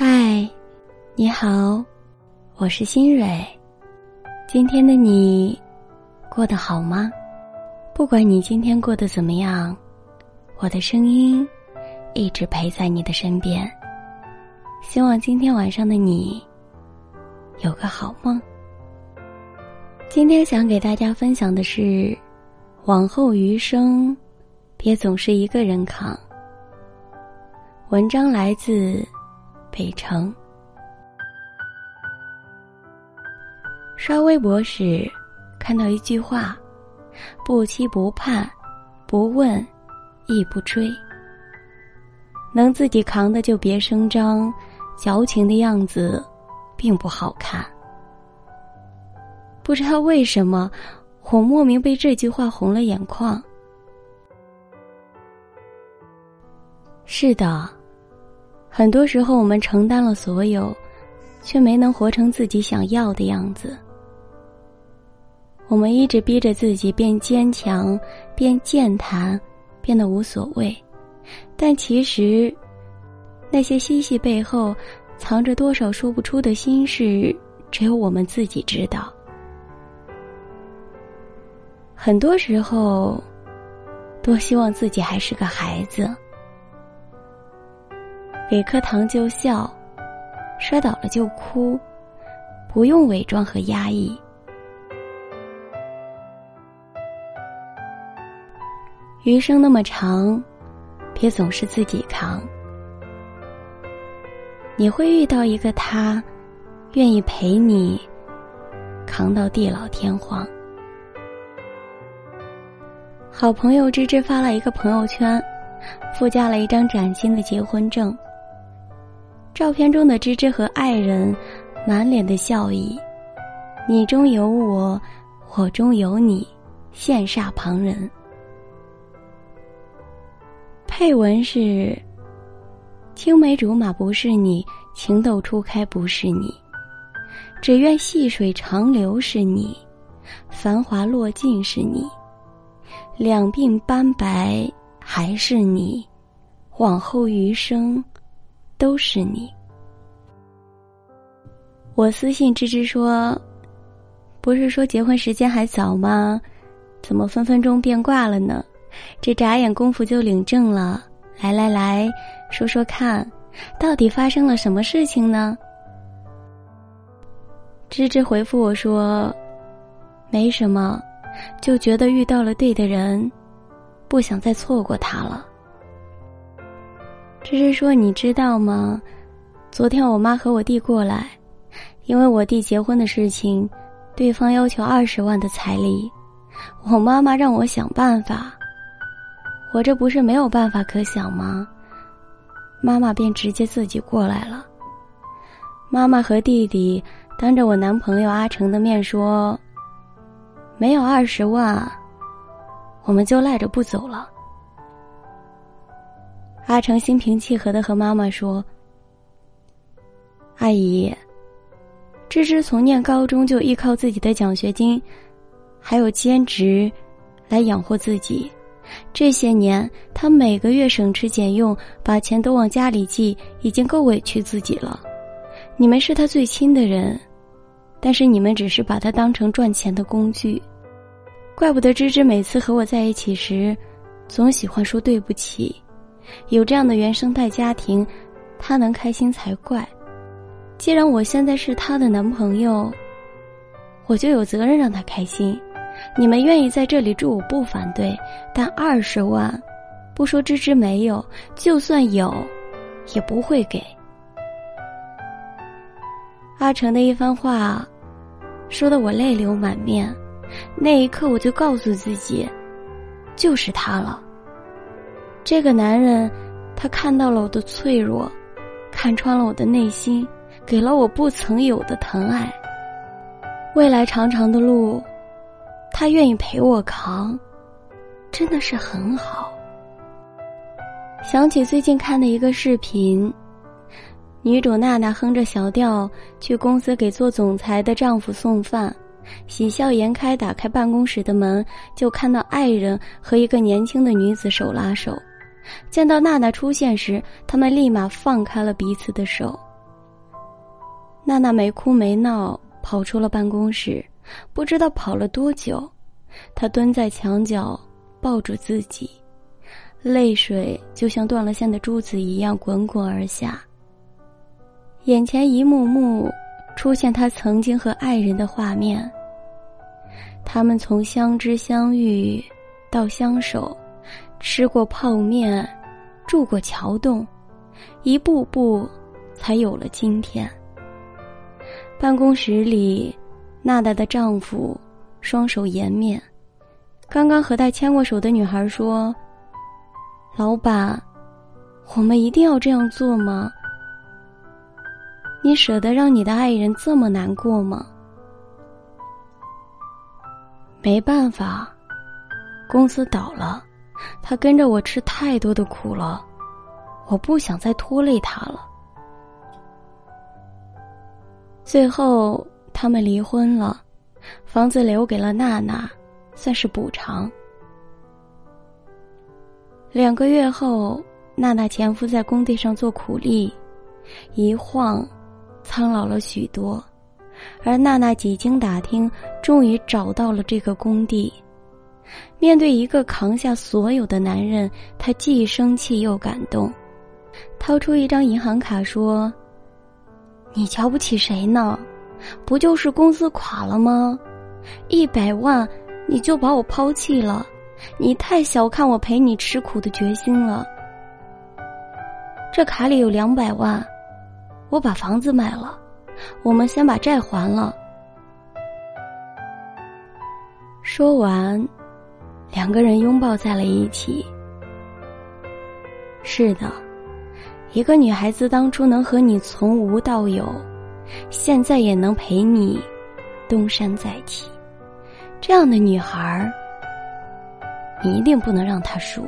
嗨，你好，我是新蕊。今天的你过得好吗？不管你今天过得怎么样，我的声音一直陪在你的身边。希望今天晚上的你有个好梦。今天想给大家分享的是：往后余生，别总是一个人扛。文章来自。北城。刷微博时，看到一句话：“不期不盼，不问，亦不追。”能自己扛的就别声张，矫情的样子，并不好看。不知道为什么，我莫名被这句话红了眼眶。是的。很多时候，我们承担了所有，却没能活成自己想要的样子。我们一直逼着自己变坚强、变健谈、变得无所谓，但其实，那些嬉戏背后藏着多少说不出的心事，只有我们自己知道。很多时候，多希望自己还是个孩子。给颗糖就笑，摔倒了就哭，不用伪装和压抑。余生那么长，别总是自己扛。你会遇到一个他，愿意陪你扛到地老天荒。好朋友芝芝发了一个朋友圈，附加了一张崭新的结婚证。照片中的芝芝和爱人，满脸的笑意，你中有我，我中有你，羡煞旁人。配文是：青梅竹马不是你，情窦初开不是你，只愿细水长流是你，繁华落尽是你，两鬓斑白还是你，往后余生。都是你。我私信芝芝说：“不是说结婚时间还早吗？怎么分分钟变卦了呢？这眨眼功夫就领证了。来来来说说看，到底发生了什么事情呢？”芝芝回复我说：“没什么，就觉得遇到了对的人，不想再错过他了。”芝芝说：“你知道吗？昨天我妈和我弟过来，因为我弟结婚的事情，对方要求二十万的彩礼，我妈妈让我想办法。我这不是没有办法可想吗？妈妈便直接自己过来了。妈妈和弟弟当着我男朋友阿成的面说：没有二十万，我们就赖着不走了。”阿成心平气和的和妈妈说：“阿姨，芝芝从念高中就依靠自己的奖学金，还有兼职，来养活自己。这些年，她每个月省吃俭用，把钱都往家里寄，已经够委屈自己了。你们是她最亲的人，但是你们只是把她当成赚钱的工具。怪不得芝芝每次和我在一起时，总喜欢说对不起。”有这样的原生态家庭，他能开心才怪。既然我现在是他的男朋友，我就有责任让他开心。你们愿意在这里住，我不反对。但二十万，不说芝芝没有，就算有，也不会给。阿成的一番话，说的我泪流满面。那一刻，我就告诉自己，就是他了。这个男人，他看到了我的脆弱，看穿了我的内心，给了我不曾有的疼爱。未来长长的路，他愿意陪我扛，真的是很好。想起最近看的一个视频，女主娜娜哼着小调去公司给做总裁的丈夫送饭，喜笑颜开打开办公室的门，就看到爱人和一个年轻的女子手拉手。见到娜娜出现时，他们立马放开了彼此的手，娜娜没哭没闹，跑出了办公室，不知道跑了多久。她蹲在墙角，抱住自己，泪水就像断了线的珠子一样滚滚而下。眼前一幕幕出现她曾经和爱人的画面。他们从相知相遇到相守，吃过泡面，住过桥洞，一步步才有了今天。办公室里，娜娜的丈夫双手掩面，刚刚和他牵过手的女孩说：“老板，我们一定要这样做吗？”你舍得让你的爱人这么难过吗？没办法，公司倒了，他跟着我吃太多的苦了，我不想再拖累他了。最后他们离婚了，房子留给了娜娜，算是补偿。两个月后，娜娜前夫在工地上做苦力，一晃。苍老了许多，而娜娜几经打听，终于找到了这个工地。面对一个扛下所有的男人，她既生气又感动，掏出一张银行卡说：“你瞧不起谁呢？不就是公司垮了吗？一百万你就把我抛弃了，你太小看我陪你吃苦的决心了。这卡里有两百万。”我把房子卖了，我们先把债还了。说完，两个人拥抱在了一起。是的，一个女孩子当初能和你从无到有，现在也能陪你东山再起，这样的女孩儿，你一定不能让她输。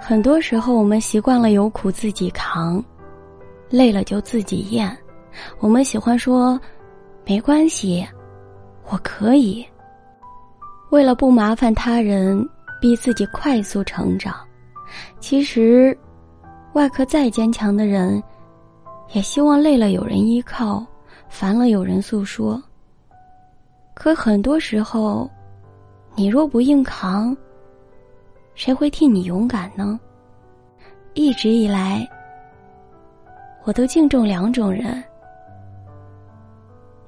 很多时候，我们习惯了有苦自己扛，累了就自己咽。我们喜欢说：“没关系，我可以。”为了不麻烦他人，逼自己快速成长。其实，外壳再坚强的人，也希望累了有人依靠，烦了有人诉说。可很多时候，你若不硬扛，谁会替你勇敢呢？一直以来，我都敬重两种人：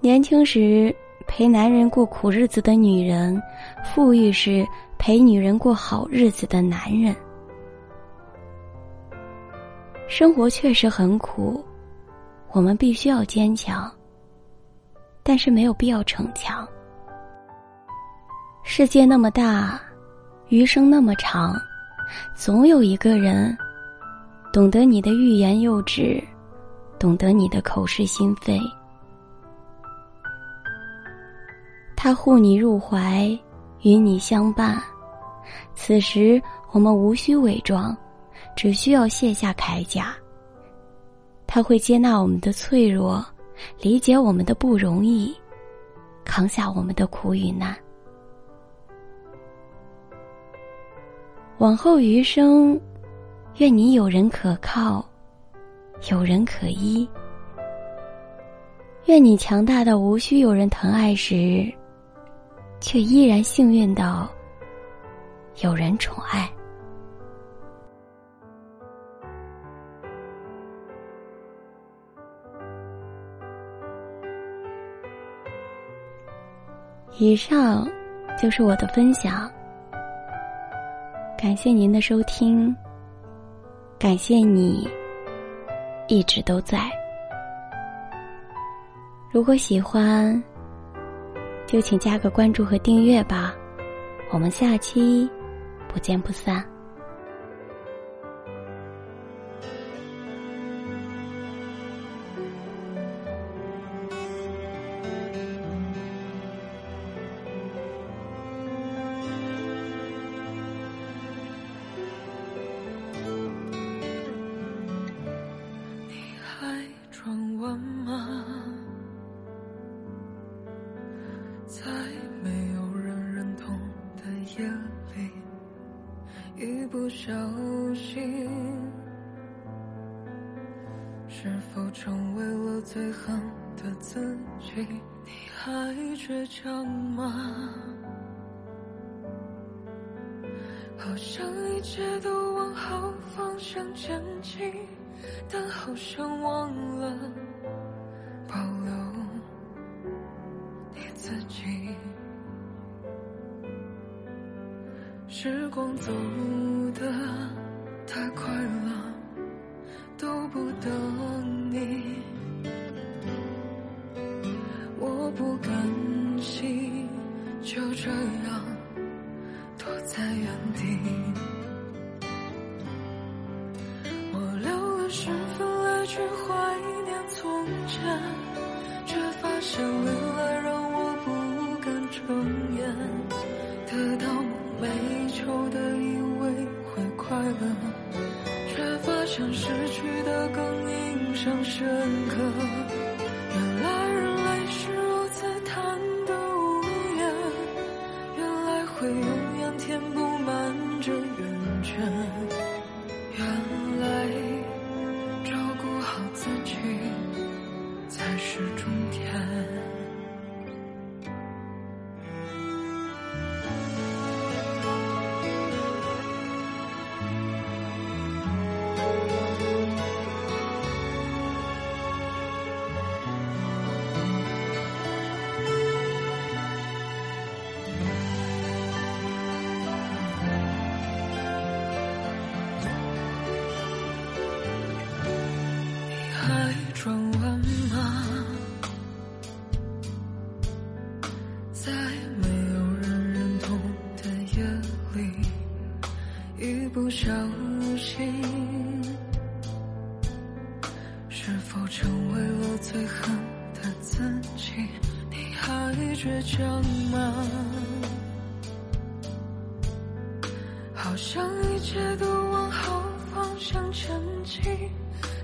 年轻时陪男人过苦日子的女人，富裕时陪女人过好日子的男人。生活确实很苦，我们必须要坚强，但是没有必要逞强。世界那么大。余生那么长，总有一个人懂得你的欲言又止，懂得你的口是心非。他护你入怀，与你相伴。此时我们无需伪装，只需要卸下铠甲。他会接纳我们的脆弱，理解我们的不容易，扛下我们的苦与难。往后余生，愿你有人可靠，有人可依。愿你强大到无需有人疼爱时，却依然幸运到有人宠爱。以上就是我的分享。感谢您的收听，感谢你一直都在。如果喜欢，就请加个关注和订阅吧。我们下期不见不散。夜里。一不小心，是否成为了最狠的自己？你还倔强吗？好像一切都往好方向前进，但好像忘了时光走得太快了，都不等你。我不甘心就这样躲在原地，我留了十分来去怀念从前，却发现伤深刻。你倔强吗？好像一切都往好方向前进，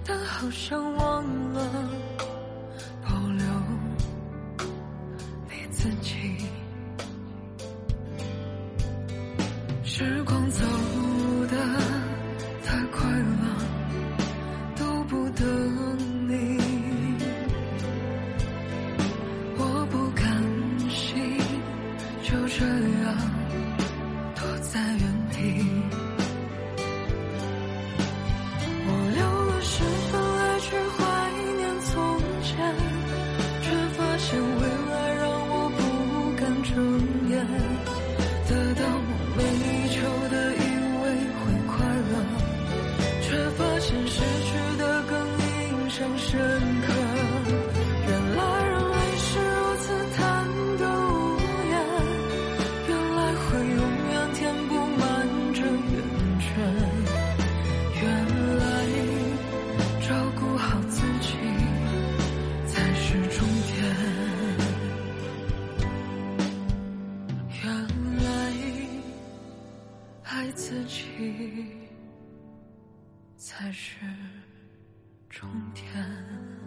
但好像忘了自己才是终点。